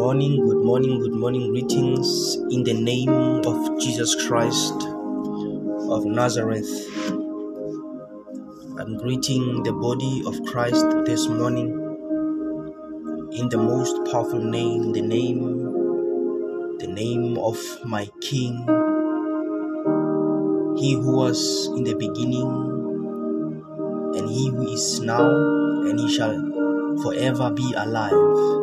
morning, good morning, good morning. Greetings in the name of Jesus Christ of Nazareth. I'm greeting the body of Christ this morning in the most powerful name, the name, the name of my King, He who was in the beginning, and He who is now, and He shall forever be alive.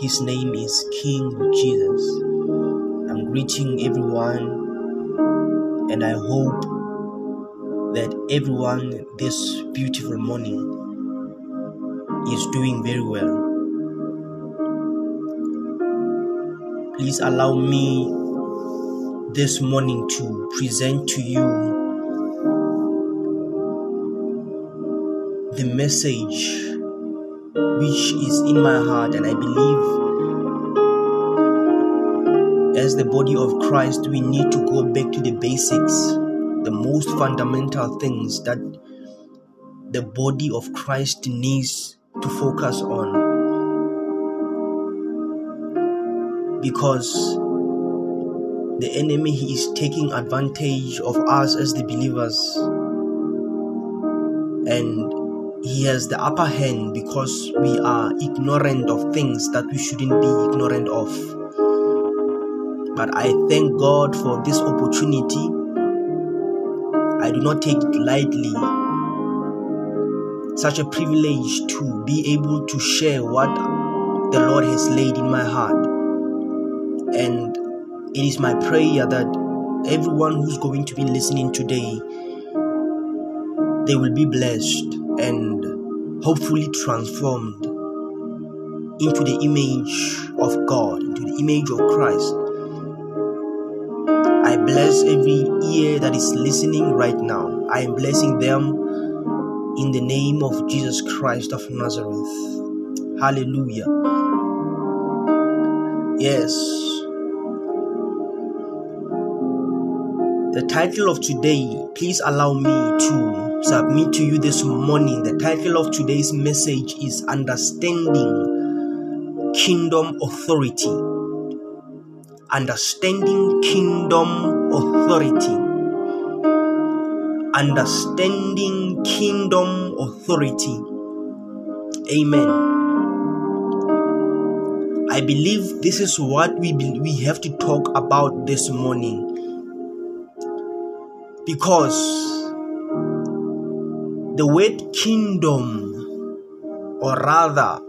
His name is King Jesus. I'm greeting everyone, and I hope that everyone this beautiful morning is doing very well. Please allow me this morning to present to you the message which is in my heart, and I believe as the body of Christ, we need to go back to the basics, the most fundamental things that the body of Christ needs to focus on. Because the enemy is taking advantage of us as the believers and he has the upper hand because we are ignorant of things that we shouldn't be ignorant of. But I thank God for this opportunity. I do not take it lightly. Such a privilege to be able to share what the Lord has laid in my heart. And it is my prayer that everyone who's going to be listening today they will be blessed and hopefully transformed into the image of God, into the image of Christ. I bless every ear that is listening right now. I am blessing them in the name of Jesus Christ of Nazareth. Hallelujah. Yes. The title of today, please allow me to submit to you this morning. The title of today's message is Understanding Kingdom Authority. Understanding Kingdom Authority. Understanding Kingdom Authority. Amen. I believe this is what we we have to talk about this morning because the word kingdom, or rather,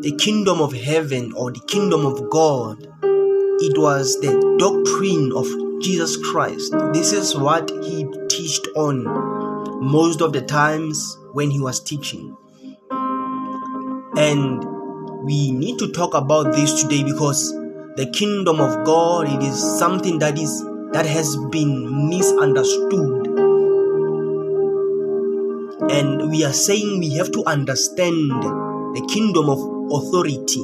the kingdom of heaven or the kingdom of God, it was the doctrine of Jesus Christ. This is what he taught on most of the times when he was teaching. And we need to talk about this today because the kingdom of God it is something that is that has been misunderstood and we are saying we have to understand the kingdom of authority.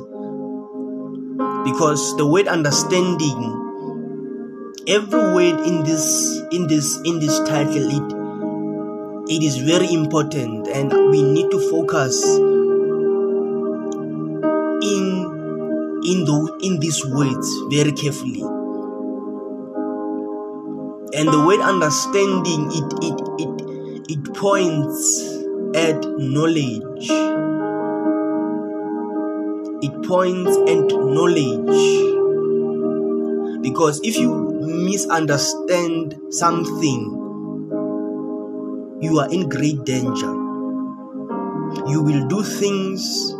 Because the word understanding, every word in this in this in this title, it it is very important and we need to focus in in the in these words very carefully and the word understanding it it it it points at knowledge. It points at knowledge. Because if you misunderstand something, you are in great danger. You will do things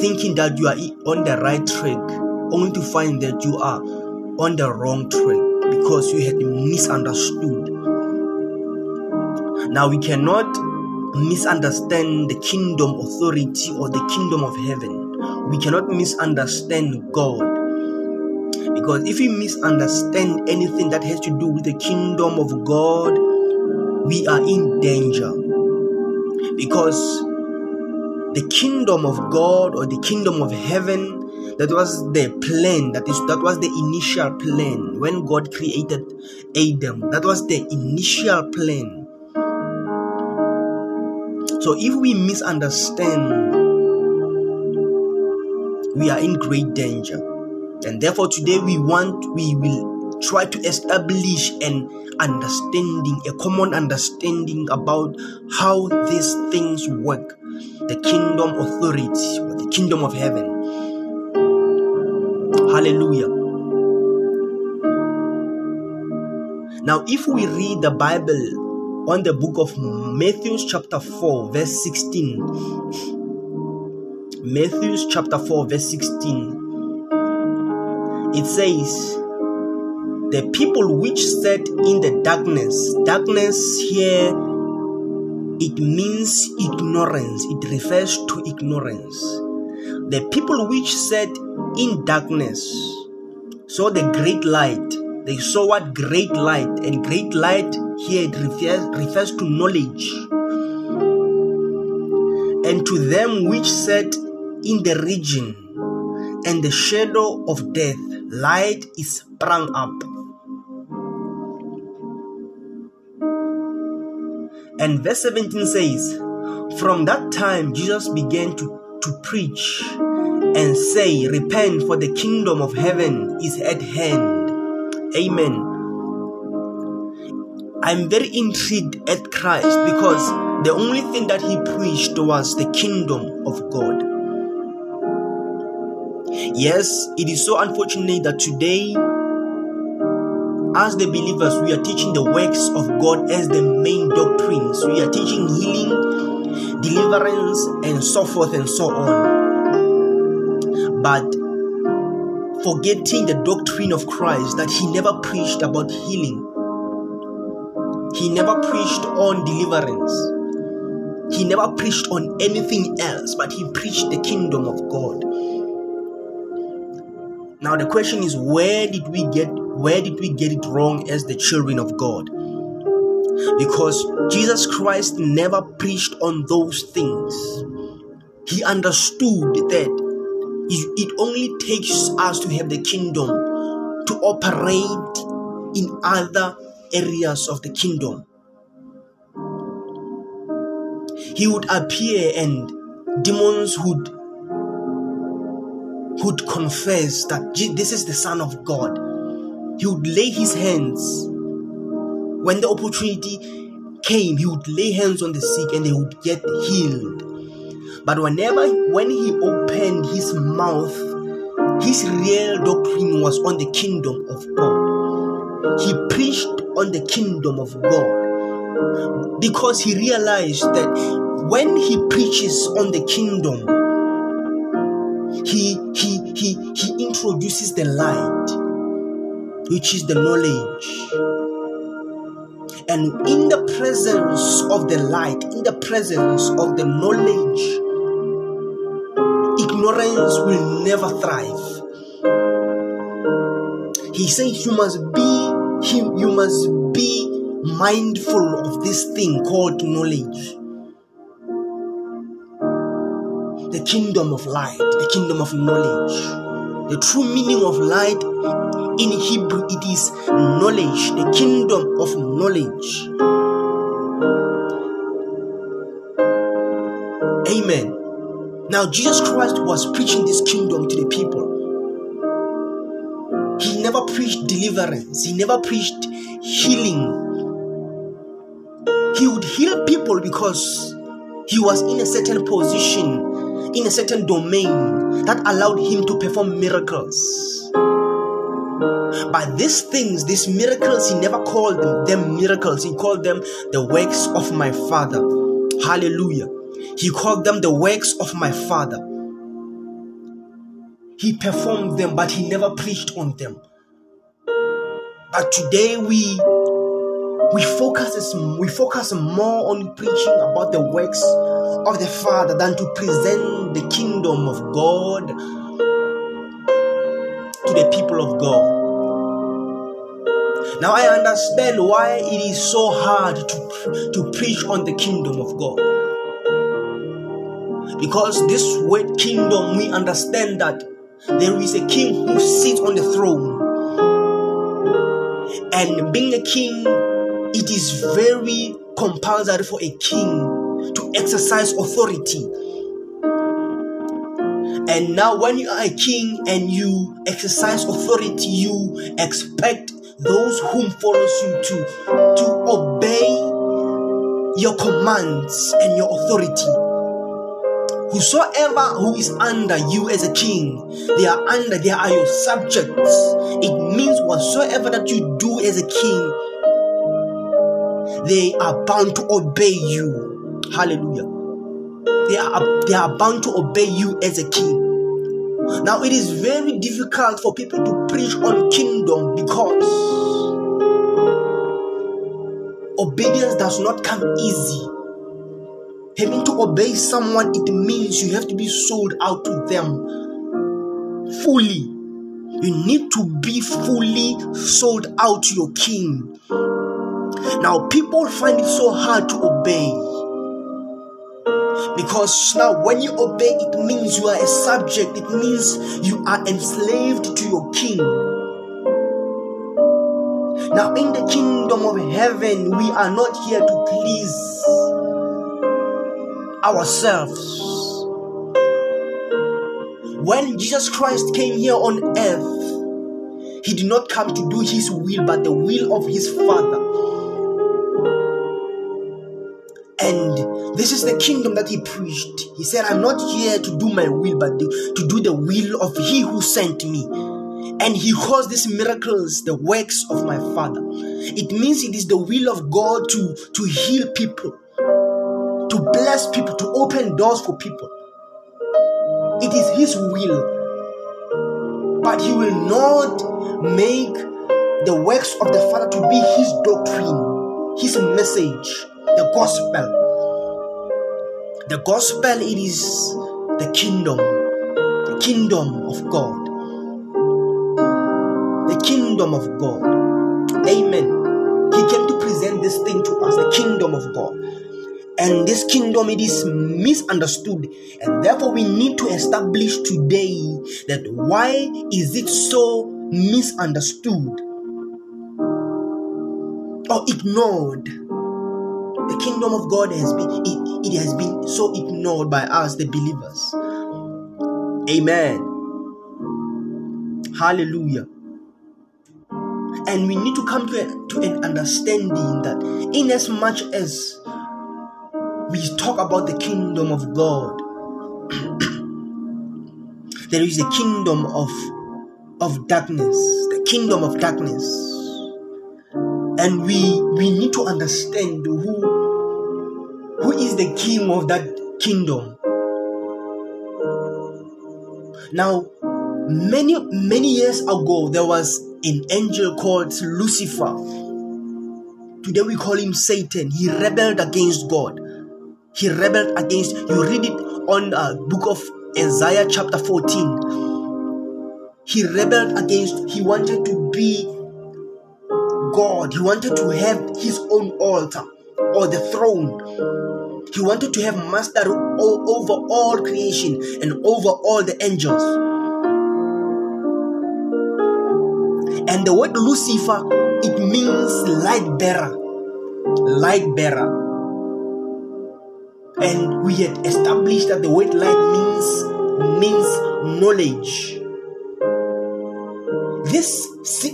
thinking that you are on the right track, only to find that you are on the wrong track because you had misunderstood now we cannot misunderstand the kingdom authority or the kingdom of heaven. We cannot misunderstand God. Because if we misunderstand anything that has to do with the kingdom of God, we are in danger. Because the kingdom of God or the kingdom of heaven that was the plan that is that was the initial plan when god created adam that was the initial plan so if we misunderstand we are in great danger. And therefore, today we want, we will try to establish an understanding, a common understanding about how these things work the kingdom authority or the kingdom of heaven. Hallelujah. Now, if we read the Bible on the book of Matthew, chapter 4, verse 16, Matthew, chapter 4, verse 16, it says, The people which sat in the darkness, darkness here, it means ignorance, it refers to ignorance. The people which sat in darkness saw the great light. They saw what great light, and great light here it refers, refers to knowledge. And to them which sat in the region and the shadow of death, light is sprung up. And verse 17 says, From that time Jesus began to, to preach and say, Repent, for the kingdom of heaven is at hand. Amen. I'm very intrigued at Christ because the only thing that he preached was the kingdom of God. Yes, it is so unfortunate that today, as the believers, we are teaching the works of God as the main doctrines. We are teaching healing, deliverance, and so forth and so on. But forgetting the doctrine of Christ that he never preached about healing, he never preached on deliverance, he never preached on anything else, but he preached the kingdom of God. Now the question is where did we get where did we get it wrong as the children of God? Because Jesus Christ never preached on those things. He understood that it only takes us to have the kingdom to operate in other areas of the kingdom. He would appear and demons would would confess that this is the Son of God, he would lay his hands. When the opportunity came, he would lay hands on the sick and they would get healed. But whenever, when he opened his mouth, his real doctrine was on the kingdom of God. He preached on the kingdom of God because he realized that when he preaches on the kingdom, he he he he introduces the light which is the knowledge and in the presence of the light in the presence of the knowledge ignorance will never thrive he says you must be him, you must be mindful of this thing called knowledge the kingdom of light, the kingdom of knowledge. The true meaning of light in Hebrew it is knowledge, the kingdom of knowledge. Amen. Now Jesus Christ was preaching this kingdom to the people. He never preached deliverance. He never preached healing. He would heal people because he was in a certain position in a certain domain that allowed him to perform miracles. But these things, these miracles, he never called them, them miracles. He called them the works of my Father. Hallelujah. He called them the works of my Father. He performed them, but he never preached on them. But today we we focus we focus more on preaching about the works of the Father than to present the kingdom of God to the people of God. Now I understand why it is so hard to, to preach on the kingdom of God. Because this word kingdom, we understand that there is a king who sits on the throne. And being a king, it is very compulsory for a king to exercise authority. And now, when you are a king and you exercise authority, you expect those whom follows you to to obey your commands and your authority. Whosoever who is under you as a king, they are under, they are your subjects. It means whatsoever that you do as a king, they are bound to obey you. Hallelujah. They are, they are bound to obey you as a king. Now, it is very difficult for people to preach on kingdom because obedience does not come easy. Having to obey someone, it means you have to be sold out to them fully. You need to be fully sold out to your king. Now, people find it so hard to obey. Because now, when you obey, it means you are a subject, it means you are enslaved to your king. Now, in the kingdom of heaven, we are not here to please ourselves. When Jesus Christ came here on earth, he did not come to do his will, but the will of his Father. And this is the kingdom that he preached. He said, I'm not here to do my will, but to do the will of he who sent me. And he calls these miracles the works of my Father. It means it is the will of God to, to heal people to bless people, to open doors for people. It is His will. But He will not make the works of the Father to be His doctrine, His message, the gospel. The gospel, it is the kingdom, the kingdom of God. The kingdom of God. Amen. He came to present this thing to us, the kingdom of God and this kingdom it is misunderstood. And therefore we need to establish today that why is it so misunderstood or ignored? The kingdom of god has been it, it has been so ignored by us the believers. Amen. Hallelujah. And we need to come to, a, to an understanding that in as much as we talk about the kingdom of God. there is a kingdom of of darkness, the kingdom of darkness. And we we need to understand who who is the king of that kingdom. Now, many many years ago there was an angel called Lucifer. Today we call him Satan. He rebelled against God he rebelled against you read it on uh, book of isaiah chapter 14 he rebelled against he wanted to be god. He wanted to have his own altar or the throne. He wanted to have mastery over all creation and over all the angels. And the word lucifer it means light bearer. Light bearer and we had established that the word light means means knowledge. This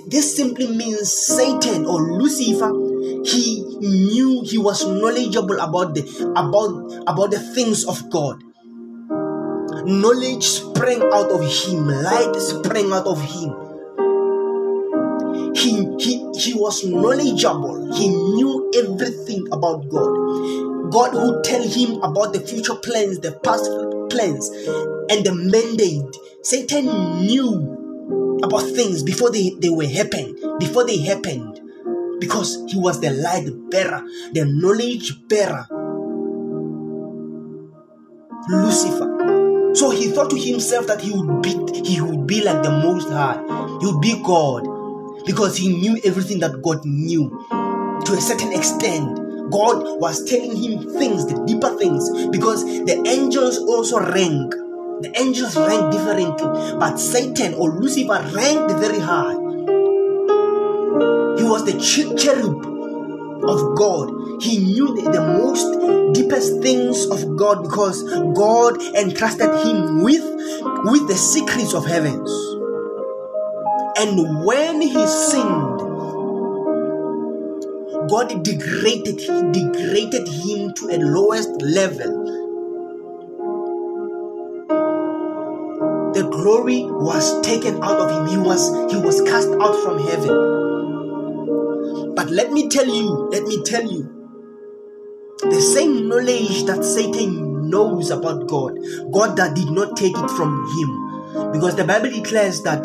this simply means satan or lucifer. He knew he was knowledgeable about the about about the things of god. Knowledge sprang out of him. Light sprang out of him. He, he, he was knowledgeable. He knew everything about god God who tell him about the future plans, the past plans, and the mandate. Satan knew about things before they, they were happened, before they happened, because he was the light bearer, the knowledge bearer. Lucifer. So he thought to himself that he would be he would be like the most high. He would be God. Because he knew everything that God knew to a certain extent. God was telling him things, the deeper things, because the angels also rank. The angels rank differently, but Satan or Lucifer ranked very high. He was the cherub of God. he knew the, the most deepest things of God because God entrusted him with with the secrets of heavens. And when he sinned, God degraded degraded him to a lowest level. The glory was taken out of him. He was he was cast out from heaven. But let me tell you, let me tell you, the same knowledge that Satan knows about God, God that did not take it from him. Because the Bible declares that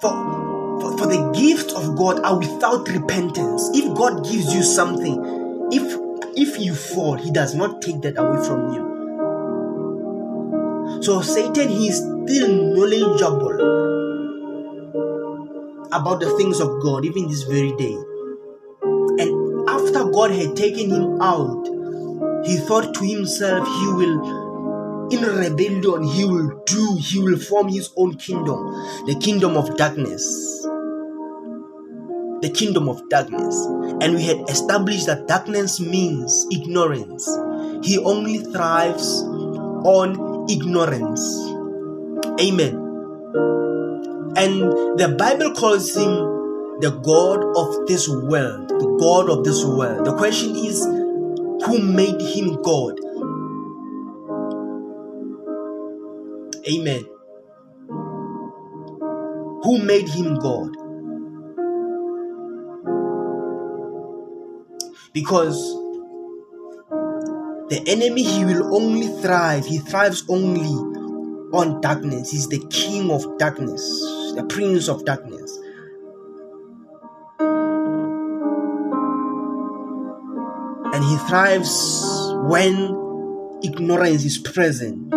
for, for, for the gifts of God are without repentance. If God gives you something, if if you fall, he does not take that away from you. So Satan he is still knowledgeable about the things of God, even this very day. And after God had taken him out, he thought to himself, he will, in rebellion, he will do, he will form his own kingdom, the kingdom of darkness. The kingdom of darkness. And we had established that darkness means ignorance. He only thrives on ignorance. Amen. And the Bible calls him the God of this world. The God of this world. The question is, who made him God? Amen. Who made him God? Because the enemy, he will only thrive, he thrives only on darkness. He's the king of darkness the prince of darkness. And he thrives when ignorance is present.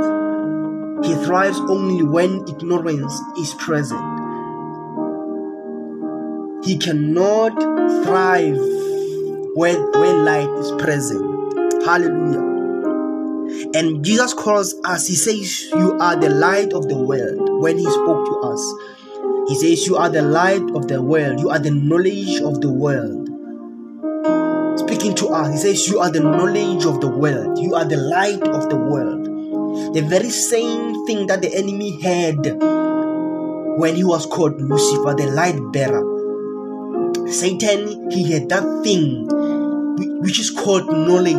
He thrives only when ignorance is present. He cannot thrive when, when light is present. Hallelujah. And Jesus calls us, He says, You are the light of the world when He spoke to us. He says, You are the light of the world, you are the knowledge of the world. Speaking to us, He says, You are the knowledge of the world, you are the light of the world. The very same thing that the enemy had when he was called Lucifer, the light bearer. Satan, he had that thing which is called knowledge.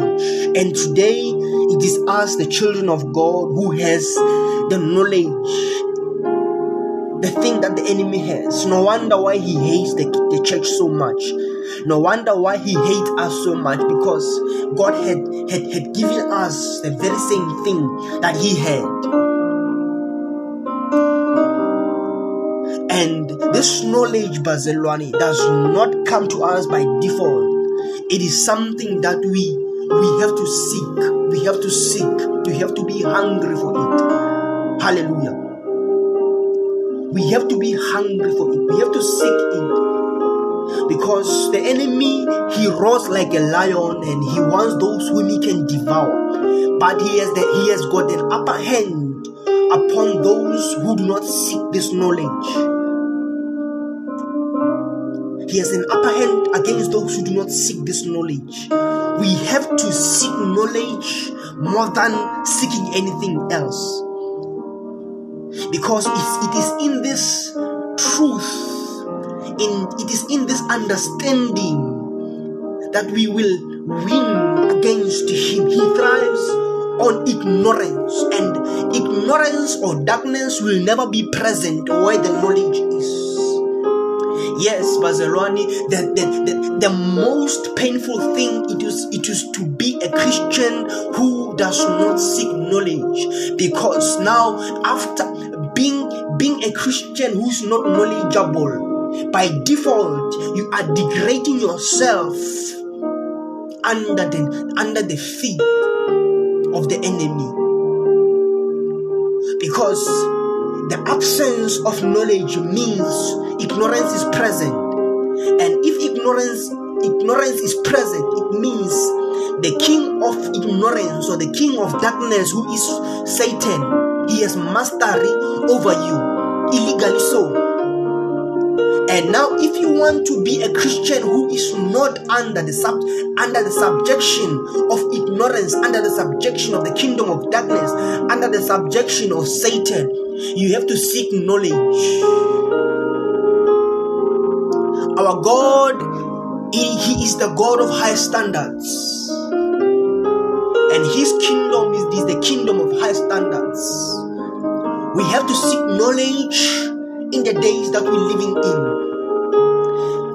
And today it is us, the children of God, who has the knowledge the thing that the enemy has. No wonder why he hates the, the church so much. No wonder why he hates us so much because God had, had, had given us the very same thing that he had. And this knowledge, Bazilwani, does not come to us by default. It is something that we we have to seek. We have to seek. We have to be hungry for it. Hallelujah. We have to be hungry for it. We have to seek it. Because the enemy, he roars like a lion and he wants those whom he can devour. But he has, the, he has got an upper hand upon those who do not seek this knowledge. He has an upper hand against those who do not seek this knowledge. We have to seek knowledge more than seeking anything else. Because it is in this truth in it is in this understanding that we will win against him. He thrives on ignorance and ignorance or darkness will never be present where the knowledge is Yes, Bazalwani, the, the, the, the most painful thing it is it is to be a Christian who does not seek knowledge. Because now after being being a Christian who's not knowledgeable, by default, you are degrading yourself under the under the feet of the enemy. Because the absence of knowledge means ignorance is present. And if ignorance ignorance is present, it means the king of ignorance or the king of darkness who is Satan, he has mastery over you illegally so. And now, if you want to be a Christian who is not under the sub under the subjection of ignorance, under the subjection of the kingdom of darkness, under the subjection of Satan, you have to seek knowledge. Our God, he, he is the God of high standards. And his kingdom is, is the kingdom of high standards. We have to seek knowledge in the days that we're living in.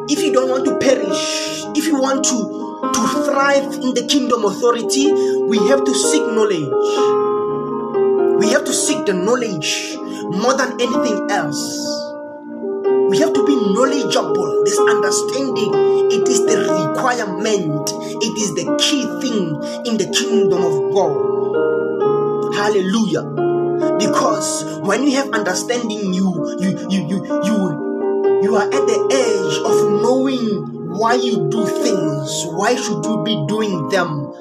If you don't want to perish, if you want to, to thrive in the kingdom authority, we have to seek knowledge. We have to seek the knowledge more than anything else. We have to be knowledgeable. This understanding, it is the requirement, it is the key thing in the kingdom of God. Hallelujah. Because when you have understanding, you you you you you you are at the edge of knowing why you do things. Why should you be doing them?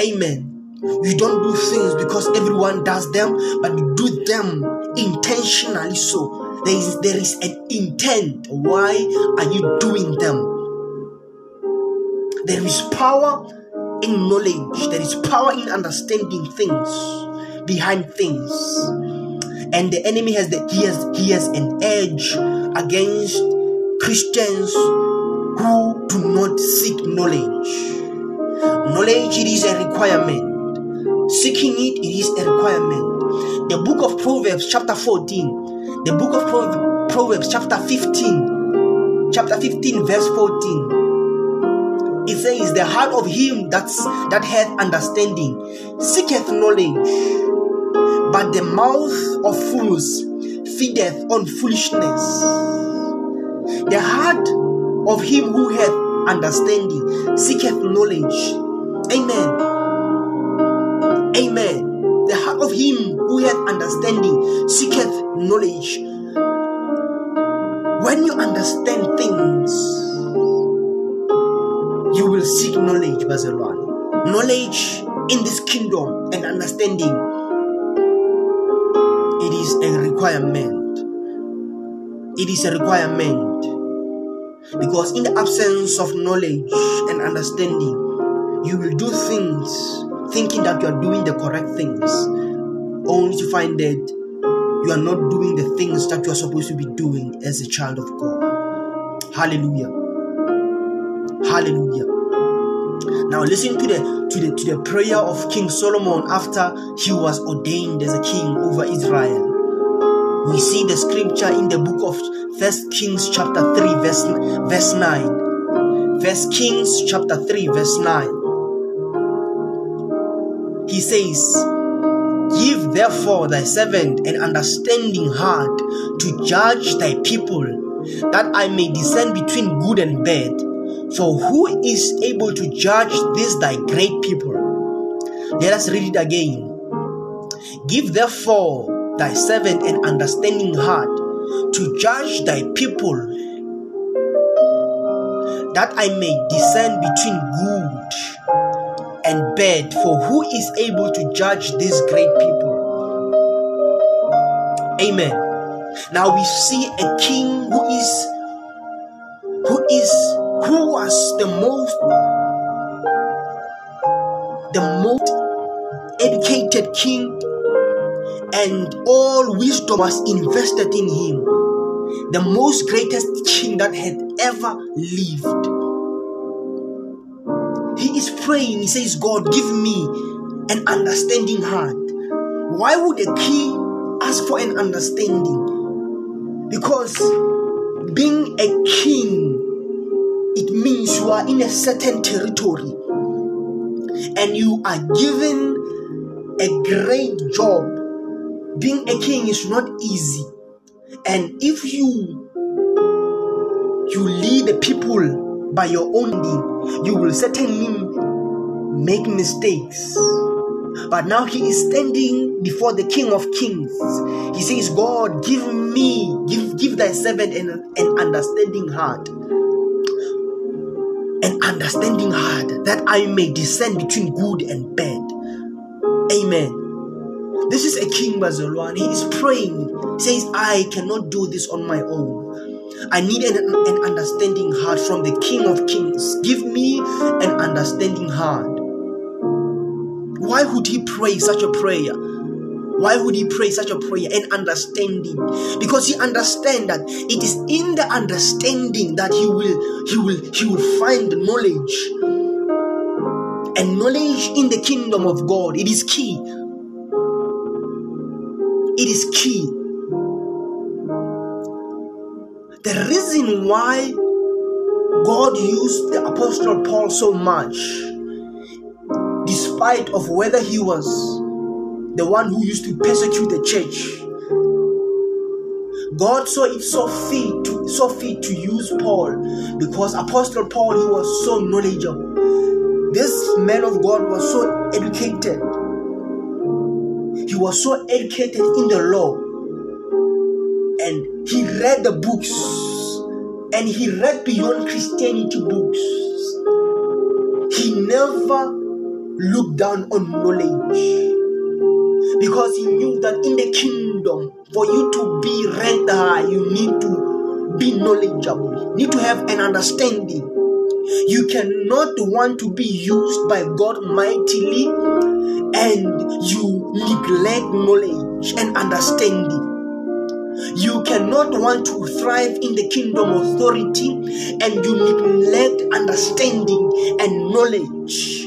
Amen. You don't do things because everyone does them, but you do them intentionally. So there is there is an intent. Why are you doing them? There is power in knowledge. There is power in understanding things behind things and the enemy has the he has he has an edge against christians who do not seek knowledge knowledge it is a requirement seeking it it is a requirement the book of proverbs chapter 14 the book of proverbs chapter 15 chapter 15 verse 14 it says the heart of him that's that hath understanding seeketh knowledge but the mouth of fools feedeth on foolishness. The heart of him who hath understanding seeketh knowledge. Amen. Amen. The heart of him who hath understanding seeketh knowledge. When you understand things, you will seek knowledge, Bazalwan. Knowledge in this kingdom and understanding it is a requirement. It is a requirement. Because in the absence of knowledge and understanding, you will do things thinking that you are doing the correct things, only to find that you are not doing the things that you are supposed to be doing as a child of God. Hallelujah. Hallelujah. Now listen to the to the to the prayer of King Solomon after he was ordained as a king over Israel. We see the scripture in the book of First Kings chapter 3 verse verse 9. First Kings chapter 3 verse 9. He says, Give therefore thy servant an understanding heart to judge thy people, that I may discern between good and bad. For who is able to judge this thy great people? Let us read it again. Give therefore thy servant an understanding heart to judge thy people, that I may discern between good and bad. For who is able to judge these great people? Amen. Now we see a king who is who is who was the most the most educated king and all wisdom was invested in him the most greatest king that had ever lived he is praying he says god give me an understanding heart why would a king ask for an understanding because being a king it means you are in a certain territory and you are given a great job. Being a king is not easy. And if you you lead the people by your own deed, you will certainly make mistakes. But now he is standing before the King of Kings. He says, God, give me, give, give thy servant an, an understanding heart an understanding heart that I may discern between good and bad. Amen. This is a king Bazalwan. He is praying. He says, I cannot do this on my own. I need an, an understanding heart from the King of Kings. Give me an understanding heart. Why would he pray such a prayer? Why would he pray such a prayer and understanding? Because he understands that it is in the understanding that he will he will he will find knowledge. And knowledge in the kingdom of God, it is key. It is key. The reason why God used the apostle Paul so much, despite of whether he was the one who used to persecute the church. God saw it so fit to so fit to use Paul because Apostle Paul he was so knowledgeable. This man of God was so educated. He was so educated in the law. And he read the books. And he read beyond Christianity books. He never looked down on knowledge because he knew that in the kingdom, for you to be ranked high, ah, you need to be knowledgeable, you need to have an understanding. You cannot want to be used by God mightily and you neglect knowledge and understanding. You cannot want to thrive in the kingdom authority and you neglect understanding and knowledge.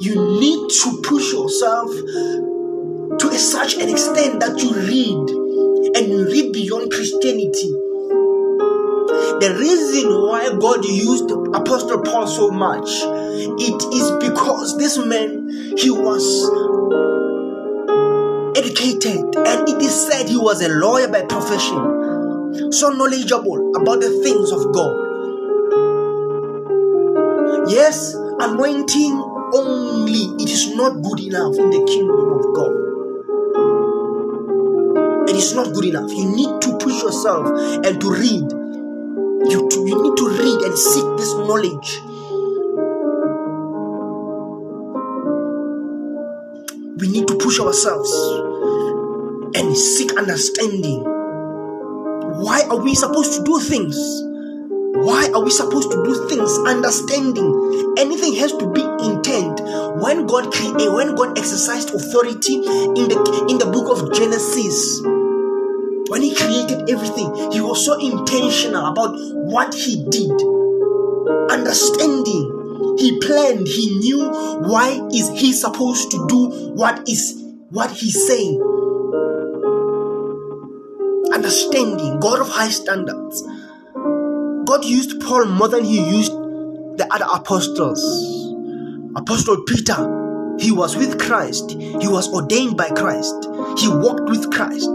You need to push yourself to such an extent that you read and you read beyond Christianity. The reason why God used Apostle Paul so much, it is because this man he was educated and it is said he was a lawyer by profession, so knowledgeable about the things of God. Yes, anointing only it is not good enough in the kingdom of God it is not good enough. You need to push yourself and to read. You, to, you need to read and seek this knowledge. We need to push ourselves and seek understanding. Why are we supposed to do things? Why are we supposed to do things? Understanding. Anything has to be intent. When God created, when God exercised authority in the in the book of Genesis, when he created everything, he was so intentional about what he did. Understanding. He planned, he knew why is he supposed to do what is what he's saying. Understanding, God of high standards. God used Paul more than he used the other apostles. Apostle Peter, he was with Christ. He was ordained by Christ. He walked with Christ.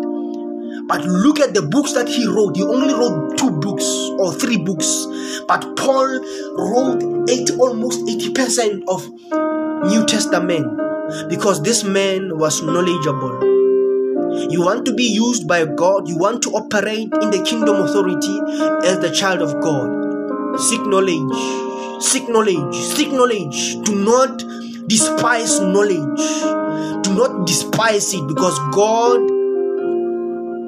But look at the books that he wrote. He only wrote two books or three books. But Paul wrote eight, almost 80% of New Testament because this man was knowledgeable. You want to be used by God, you want to operate in the kingdom authority as the child of God. Seek knowledge, seek knowledge, seek knowledge. Do not despise knowledge. Do not despise it because God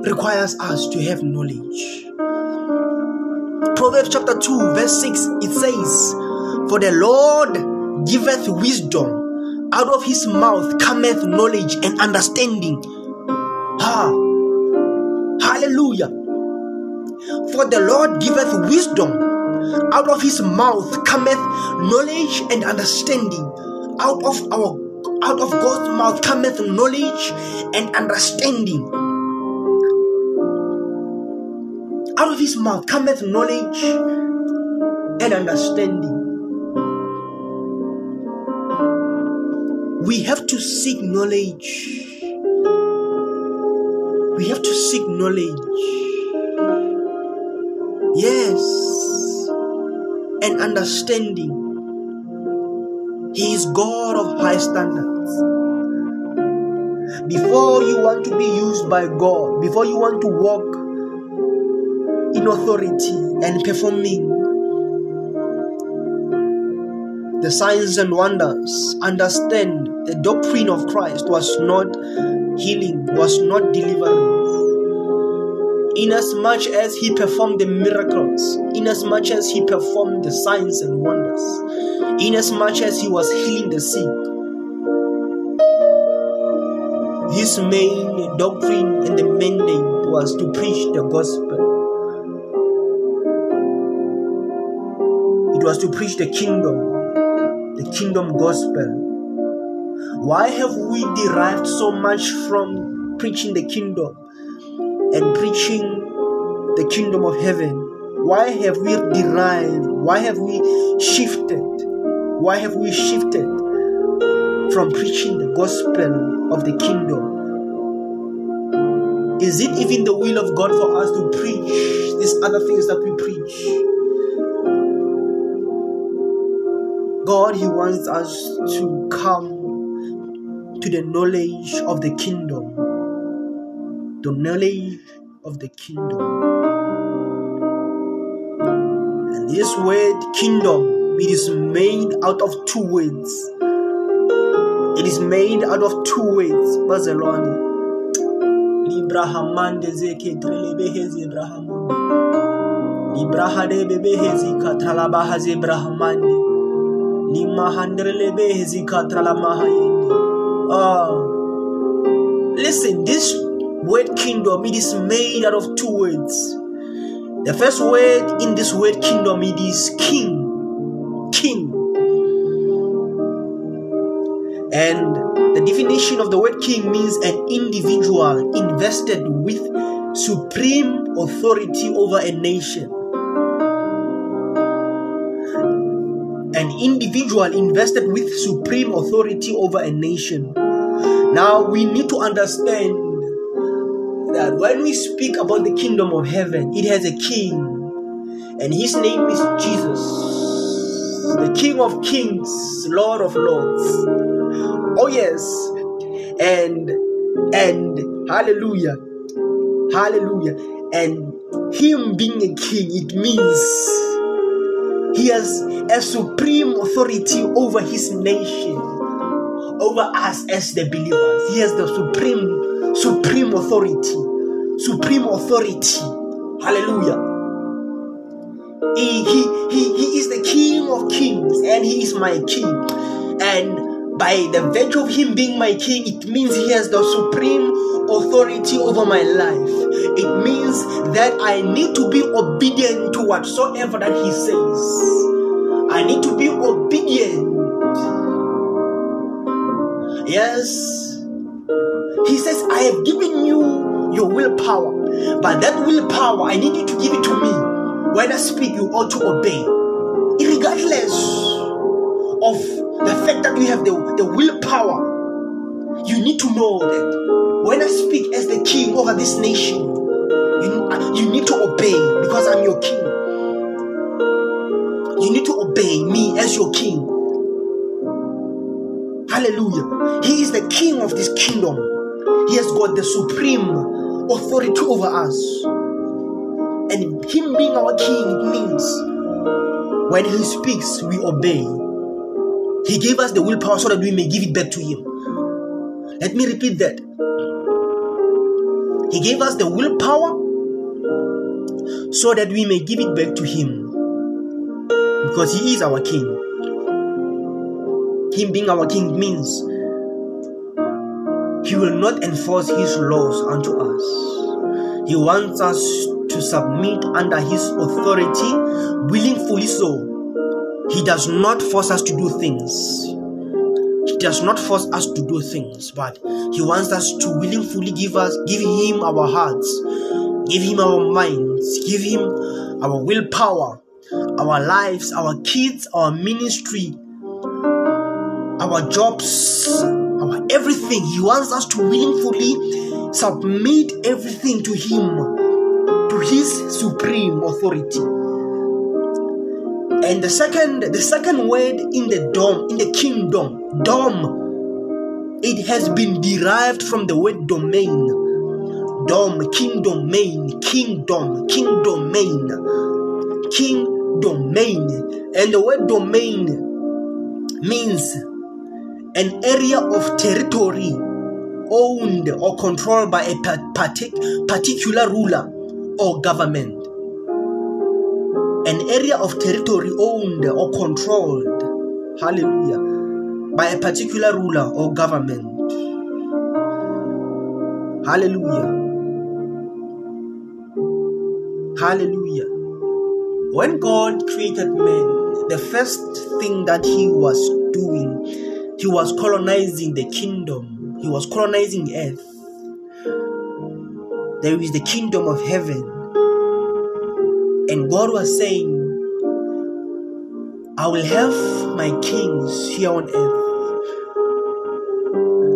requires us to have knowledge. Proverbs chapter 2, verse 6 it says, For the Lord giveth wisdom, out of his mouth cometh knowledge and understanding. Ha! Hallelujah! For the Lord giveth wisdom, out of his mouth cometh knowledge and understanding. Out of our out of God's mouth cometh knowledge and understanding. Out of his mouth cometh knowledge and understanding. We have to seek knowledge. We have to seek knowledge. Yes. And understanding. He is God of high standards. Before you want to be used by God, before you want to walk in authority and performing the signs and wonders. Understand the doctrine of Christ was not healing, was not deliverance. inasmuch as he performed the miracles, inasmuch as he performed the signs and wonders, inasmuch as he was healing the sick. His main doctrine and the mandate was to preach the gospel. It was to preach the kingdom, the kingdom gospel. Why have we derived so much from preaching the kingdom? and preaching the kingdom of heaven, why have we derived, why have we shifted, why have we shifted from preaching the gospel of the kingdom? Is it even the will of God for us to preach these other things that we preach? God, He wants us to come to the knowledge of the kingdom the knowledge of the kingdom. And this word kingdom, it is made out of two words. It is made out of two words. Bazalwane. Librahamande zeke trelebehezi Ibrahamundi. Librahade bebehezi katralabahazi Ibrahamandi. Limahandrelebehezi katralamahayende. Ah. Listen, this word kingdom, it is made out of two words. The first word in this word kingdom, it is king. King. And the definition of the word king means an individual invested with supreme authority over a nation. An individual invested with supreme authority over a nation. Now we need to understand that when we speak about the kingdom of heaven, it has a king, and his name is Jesus, the King of kings, Lord of lords. Oh, yes, and and hallelujah, hallelujah, and him being a king, it means he has a supreme authority over his nation, over us as the believers. He has the supreme, supreme authority supreme authority. Hallelujah. He, he, he, he is the King of kings and he is my King. And by the virtue of him being my King, it means he has the supreme authority over my life. It means that I need to be obedient to whatsoever that he says. I need to be obedient. Yes. He says, I have given you your willpower. But that willpower, I need you to give it to me. When I speak, you ought to obey. Regardless of the fact that you have the, the willpower, you need to know that when I speak as the king over this nation, you, you need to obey because I'm your king. You need to obey me as your king. Hallelujah. He is the king of this kingdom. Has got the supreme authority over us. And Him being our King, means when He speaks, we obey. He gave us the willpower so that we may give it back to Him. Let me repeat that. He gave us the willpower so that we may give it back to Him. Because He is our King. Him being our King means he will not enforce His laws unto us. He wants us to submit under His authority willingly so. He does not force us to do things. He does not force us to do things, but He wants us to willingly give us, give Him our hearts, give Him our minds, give Him our willpower, our lives, our kids, our ministry, our jobs, our everything. He wants us to willingly submit everything to Him, to His supreme authority. And the second, the second word in the dom, in the kingdom, dom, it has been derived from the word domain. Dom, kingdom, domain, kingdom, kingdom, domain, king domain. And the word domain means an area of territory owned or controlled by a partic- particular ruler or government. An area of territory owned or controlled, hallelujah, by a particular ruler or government. Hallelujah. Hallelujah. When God created man, the first thing that he was doing, he was colonizing the kingdom, he was colonizing earth. There is the kingdom of heaven. And God was saying, I will have my kings here on earth.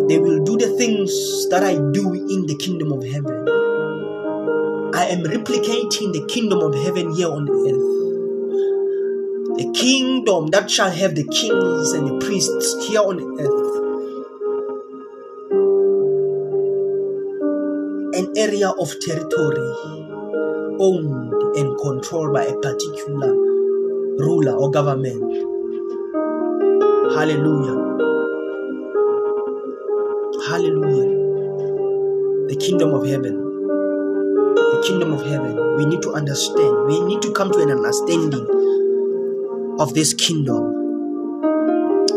They will do the things that I do in the kingdom of heaven. I am replicating the kingdom of heaven here on earth. The kingdom that shall have the kings and the priests here on earth. An area of territory owned and controlled by a particular ruler or government. Hallelujah. Hallelujah. The kingdom of heaven the kingdom of heaven, we need to understand, we need to come to an understanding of this kingdom.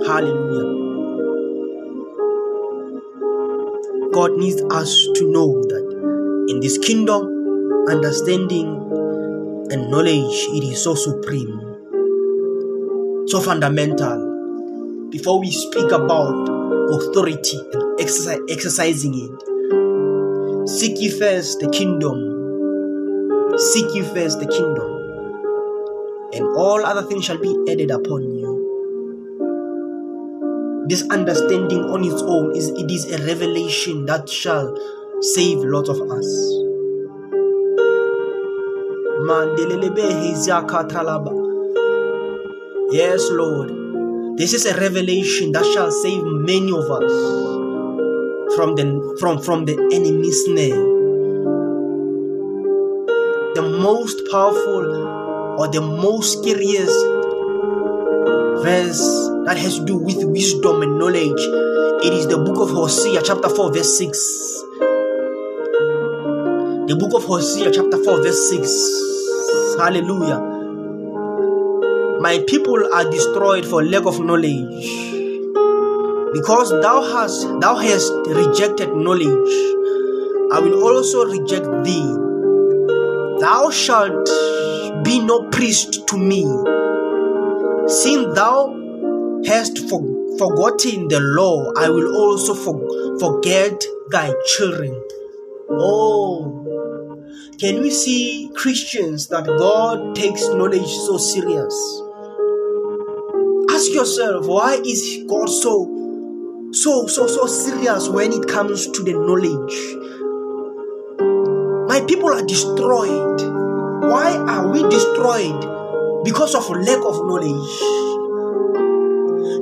Hallelujah. God needs us to know that in this kingdom, understanding and knowledge it is so supreme, so fundamental. Before we speak about authority and exercise, exercising it, seek ye first the kingdom Seek ye first the kingdom, and all other things shall be added upon you. This understanding on its own is it is a revelation that shall save lots of us. Yes, Lord. This is a revelation that shall save many of us from the from, from the enemy's snare the most powerful or the most scariest verse that has to do with wisdom and knowledge. It is the book of Hosea, chapter 4, verse 6. The book of Hosea, chapter 4, verse 6. Hallelujah. My people are destroyed for lack of knowledge. Because thou hast thou hast rejected knowledge, I will also reject thee Thou shalt be no priest to me, since thou hast for, forgotten the law, I will also for, forget thy children. Oh, can we see Christians that God takes knowledge so serious? Ask yourself, why is God so, so, so, so serious when it comes to the knowledge? My people are destroyed. Why are we destroyed? Because of lack of knowledge.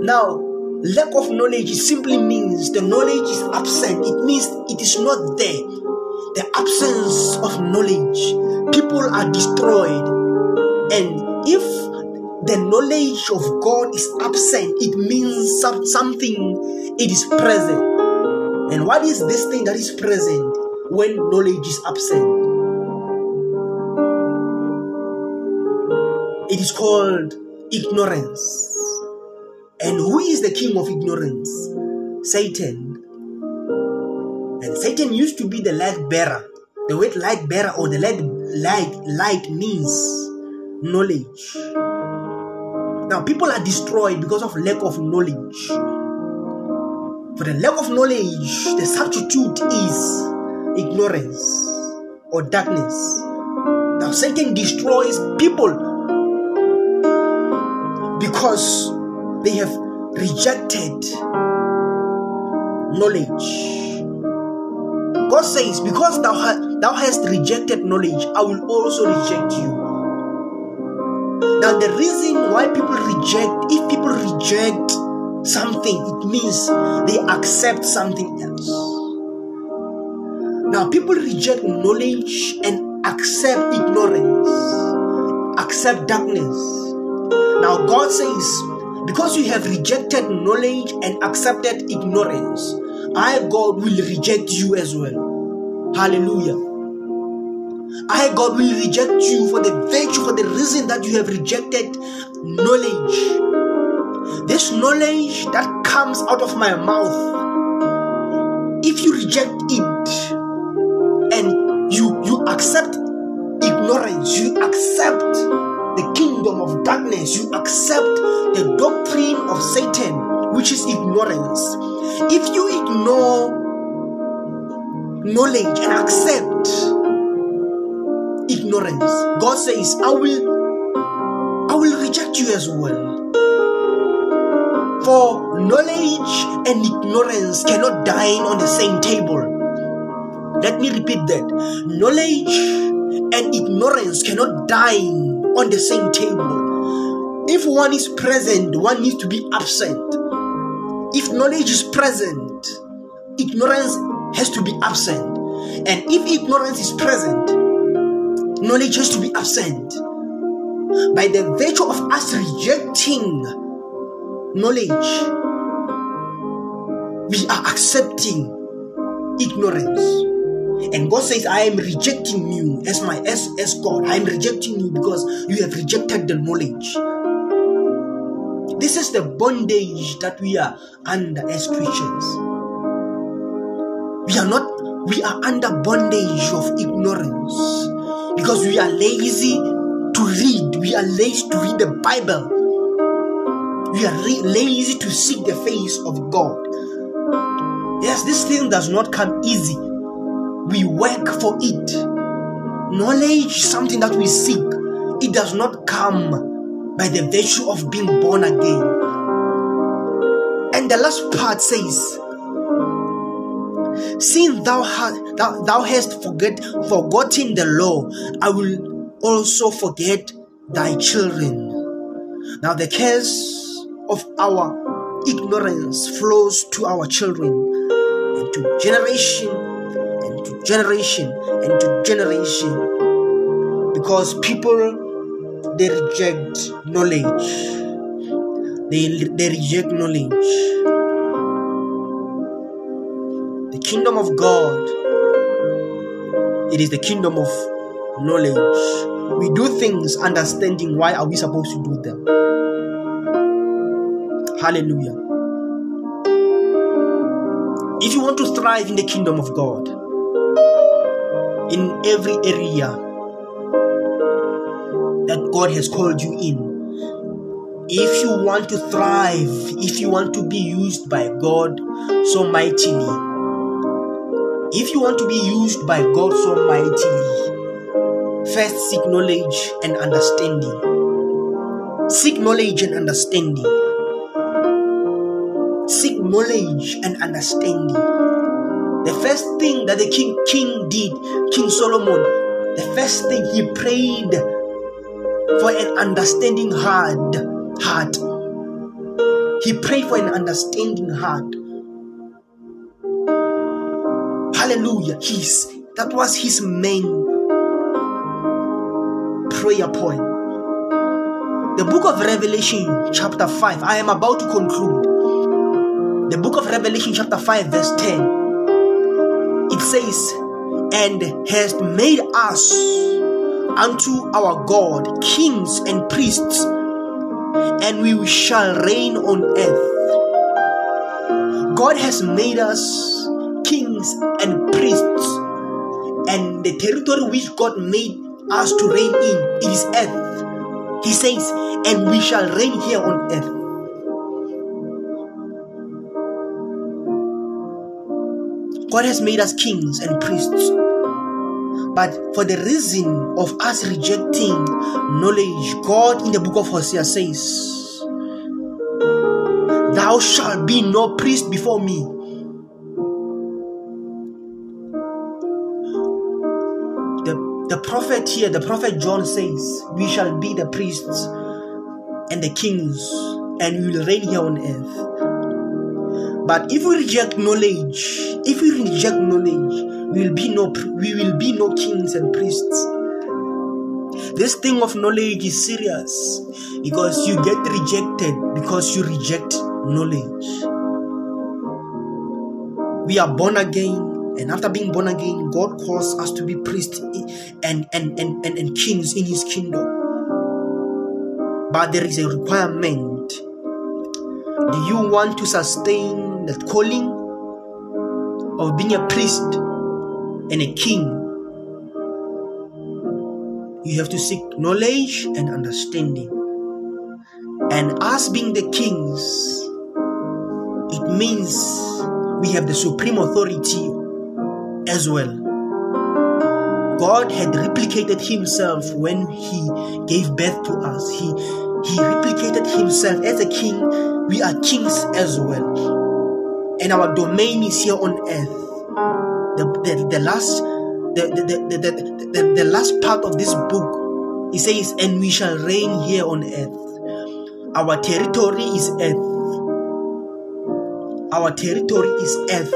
Now, lack of knowledge simply means the knowledge is absent. It means it is not there. The absence of knowledge. People are destroyed. And if the knowledge of God is absent, it means something, it is present. And what is this thing that is present? when knowledge is absent. It is called ignorance. And who is the king of ignorance? Satan. And Satan used to be the light bearer. The word light bearer or the light light light means knowledge. Now people are destroyed because of lack of knowledge. For the lack of knowledge, the substitute is ignorance or darkness. Now, Satan destroys people because they have rejected knowledge. God says, Because thou, ha- thou hast rejected knowledge, I will also reject you. Now, the reason why people reject, if people reject something, it means they accept something else. Now, people reject knowledge and accept ignorance, accept darkness. Now, God says, because you have rejected knowledge and accepted ignorance, I, God, will reject you as well. Hallelujah. I, God, will reject you for the virtue, for the reason that you have rejected knowledge. This knowledge that comes out of my mouth, if you reject it and you, you accept ignorance, you accept the kingdom of darkness, you accept the doctrine of Satan, which is ignorance. If you ignore knowledge and accept ignorance, God says, I will I will reject you as well. For knowledge and ignorance cannot dine on the same table. Let me repeat that. Knowledge and ignorance cannot dine on the same table. If one is present, one needs to be absent. If knowledge is present, ignorance has to be absent. And if ignorance is present, knowledge has to be absent. By the virtue of us rejecting knowledge, we are accepting ignorance. And God says, I am rejecting you as my as, as God. I am rejecting you because you have rejected the knowledge. This is the bondage that we are under as Christians. We are not, we are under bondage of ignorance because we are lazy to read. We are lazy to read the Bible. We are re- lazy to seek the face of God. Yes, this thing does not come easy. We work for it. Knowledge, something that we seek, it does not come by the virtue of being born again. And the last part says, Since thou, thou, hast forget, forgotten the law, I will also forget thy children. Now, the curse of our ignorance flows to our children and to generation generation and to generation. Because people they reject knowledge. They, they reject knowledge. The kingdom of god it is the kingdom of knowledge. We do things understanding why are we supposed to do them. Hallelujah. If you want to thrive in the kingdom of god in every area that god has called you in if you want to thrive if you want to be used by god so mightily if you want to be used by God so mightily, first seek knowledge and understanding. Seek knowledge and understanding. Seek knowledge and understanding. The first thing that the king king did, King Solomon, the first thing he prayed for an understanding heart. Heart. He prayed for an understanding heart. Hallelujah. His that was his main prayer point. The book of Revelation, chapter 5. I am about to conclude. The book of Revelation, chapter 5, verse 10. It says, And has made us unto our God kings and priests, and we shall reign on earth. God has made us kings and priests, and the territory which God made us to reign in is earth. He says, and we shall reign here on earth. God has made us kings and priests. But for the reason of us rejecting knowledge, God in the book of Hosea says, Thou shalt be no priest before me. The, the prophet here, the prophet John says, We shall be the priests and the kings, and we will reign here on earth. But if we reject knowledge, if we reject knowledge, we will be no we will be no kings and priests. This thing of knowledge is serious because you get rejected because you reject knowledge. We are born again, And after being born again, God calls us to be priests and, and, and, and, and kings in his kingdom. But there is a requirement. Do you want to sustain that calling of being a priest and a king? You have to seek knowledge and understanding. And us being the kings, it means we have the supreme authority as well. God had replicated himself when he gave birth to us. He he replicated himself as a king. We are kings as well. And our domain is here on earth. The, the, the last the, the, the, the, the, last part of this book, it says, and we shall reign here on earth. Our territory is earth. Our territory is earth.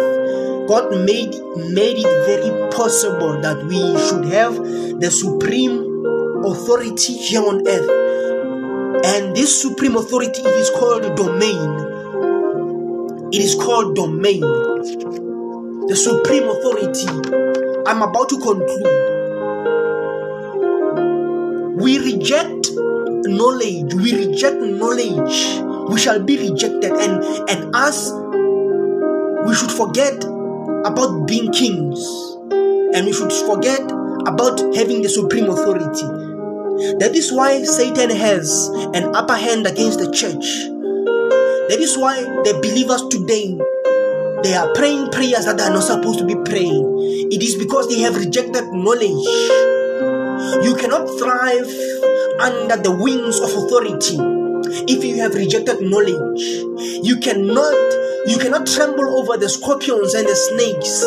God made, made it very possible that we should have the supreme authority here on earth. And this supreme authority is called domain. It is called domain. The supreme authority I'm about to conclude. We reject knowledge, we reject knowledge, we shall be rejected, and, and us, we should forget about being kings, and we should forget about having the supreme authority. That is why Satan has an upper hand against the church. That is why the believers today they are praying prayers that they are not supposed to be praying. It is because they have rejected knowledge. You cannot thrive under the wings of authority if you have rejected knowledge. You cannot you cannot tremble over the scorpions and the snakes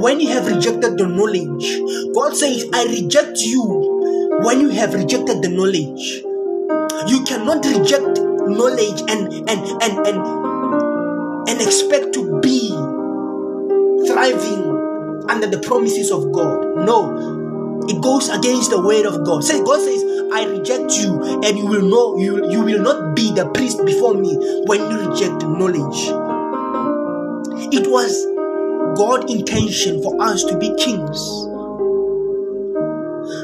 when you have rejected the knowledge. God says, I reject you when you have rejected the knowledge. You cannot reject knowledge and and and and and expect to be thriving under the promises of God. No, it goes against the word of God. Say God says, I reject you, and you will know you, you will not be the priest before me when you reject knowledge. It was God's intention for us to be kings.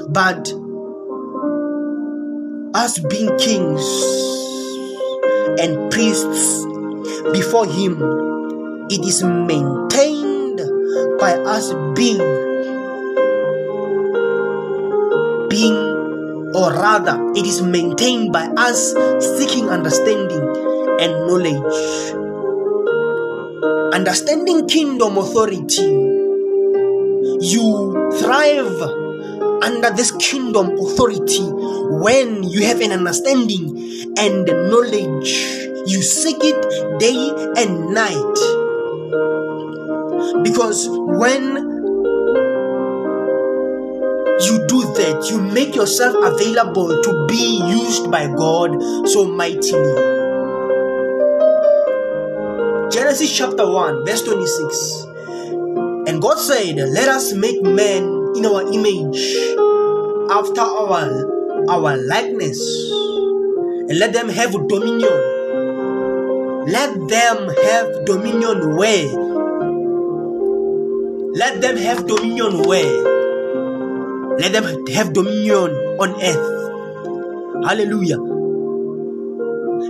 But us being kings and priests before Him, it is maintained by us being, being, or rather, it is maintained by us seeking understanding and knowledge. Understanding kingdom authority, you thrive under this kingdom authority when you have an understanding and knowledge you seek it day and night. Because when you do that, you make yourself available to be used by God so mightily. Genesis chapter 1, verse 26. And God said, Let us make man in our image, after our, our likeness, and let them have dominion let them have dominion where? Let them have dominion where? Let them have dominion on earth. Hallelujah.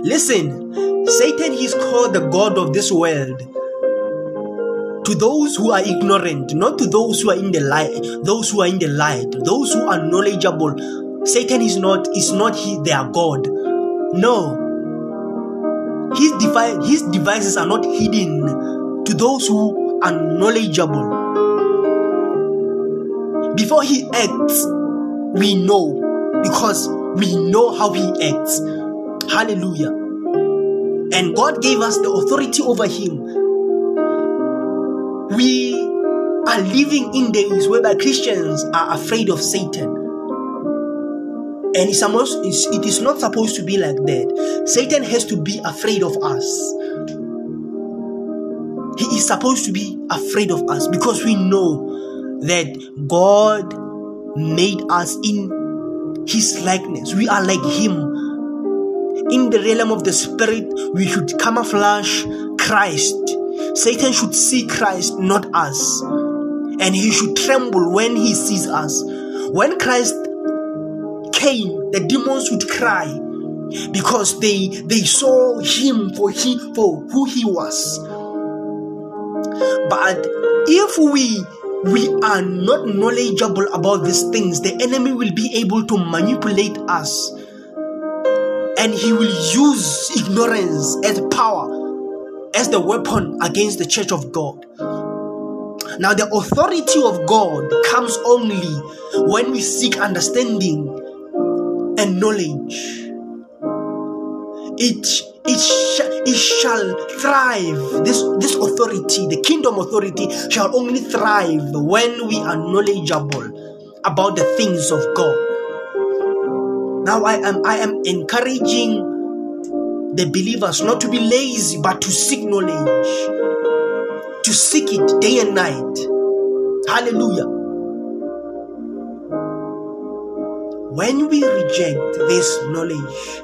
Listen, Satan is called the God of this world. To those who are ignorant, not to those who are in the light, those who are in the light, those who are knowledgeable. Satan is not is not he, their God. No, his, devi- his devices are not hidden to those who are knowledgeable. Before he acts, we know because we know how he acts. Hallelujah. And God gave us the authority over him. We are living in days whereby Christians are afraid of Satan. And it's almost, it's, it is not supposed to be like that. Satan has to be afraid of us. He is supposed to be afraid of us because we know that God made us in His likeness. We are like Him. In the realm of the Spirit, we should camouflage Christ. Satan should see Christ, not us. and he should tremble when he sees us. When Christ came, the demons would cry because they they saw him for he for who he was. But if we we are not knowledgeable about these things, the enemy will be able to manipulate us and he will use ignorance as power as the weapon against the church of God. Now, the authority of God comes only when we seek understanding and knowledge. It, it, sh- it shall thrive. This, this authority, the kingdom authority, shall only thrive when we are knowledgeable about the things of God. Now I am I am encouraging the believers not to be lazy but to seek knowledge. To seek it day and night. Hallelujah. When we reject this knowledge,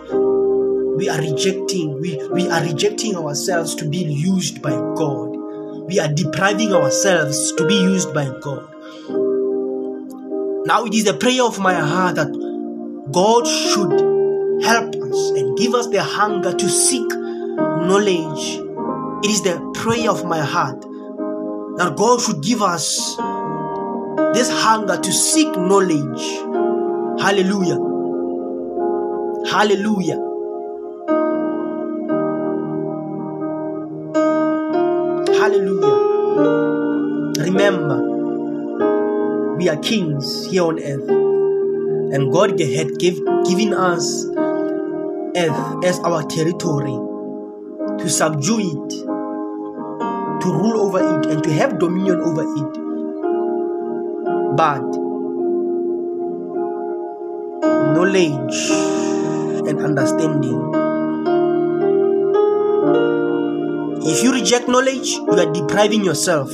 we are rejecting we, we are rejecting ourselves to be used by God. We are depriving ourselves to be used by God. Now it is the prayer of my heart that God should help us and give us the hunger to seek knowledge. It is the prayer of my heart that God should give us this hunger to seek knowledge. Hallelujah. Hallelujah. Hallelujah. Remember, we are kings here on earth and God had give, given us earth as our territory to subdue it, to rule over it, and to have dominion over it. But knowledge and understanding. If you reject knowledge, you are depriving yourself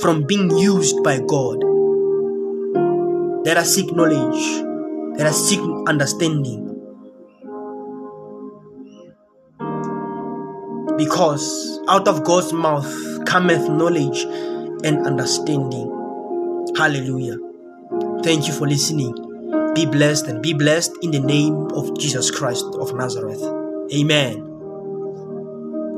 from being used by God. Let us seek knowledge. Let us seek understanding. Because out of God's mouth cometh knowledge and understanding. Hallelujah. Thank you for listening. Be blessed and be blessed in the name of Jesus Christ of Nazareth. Amen.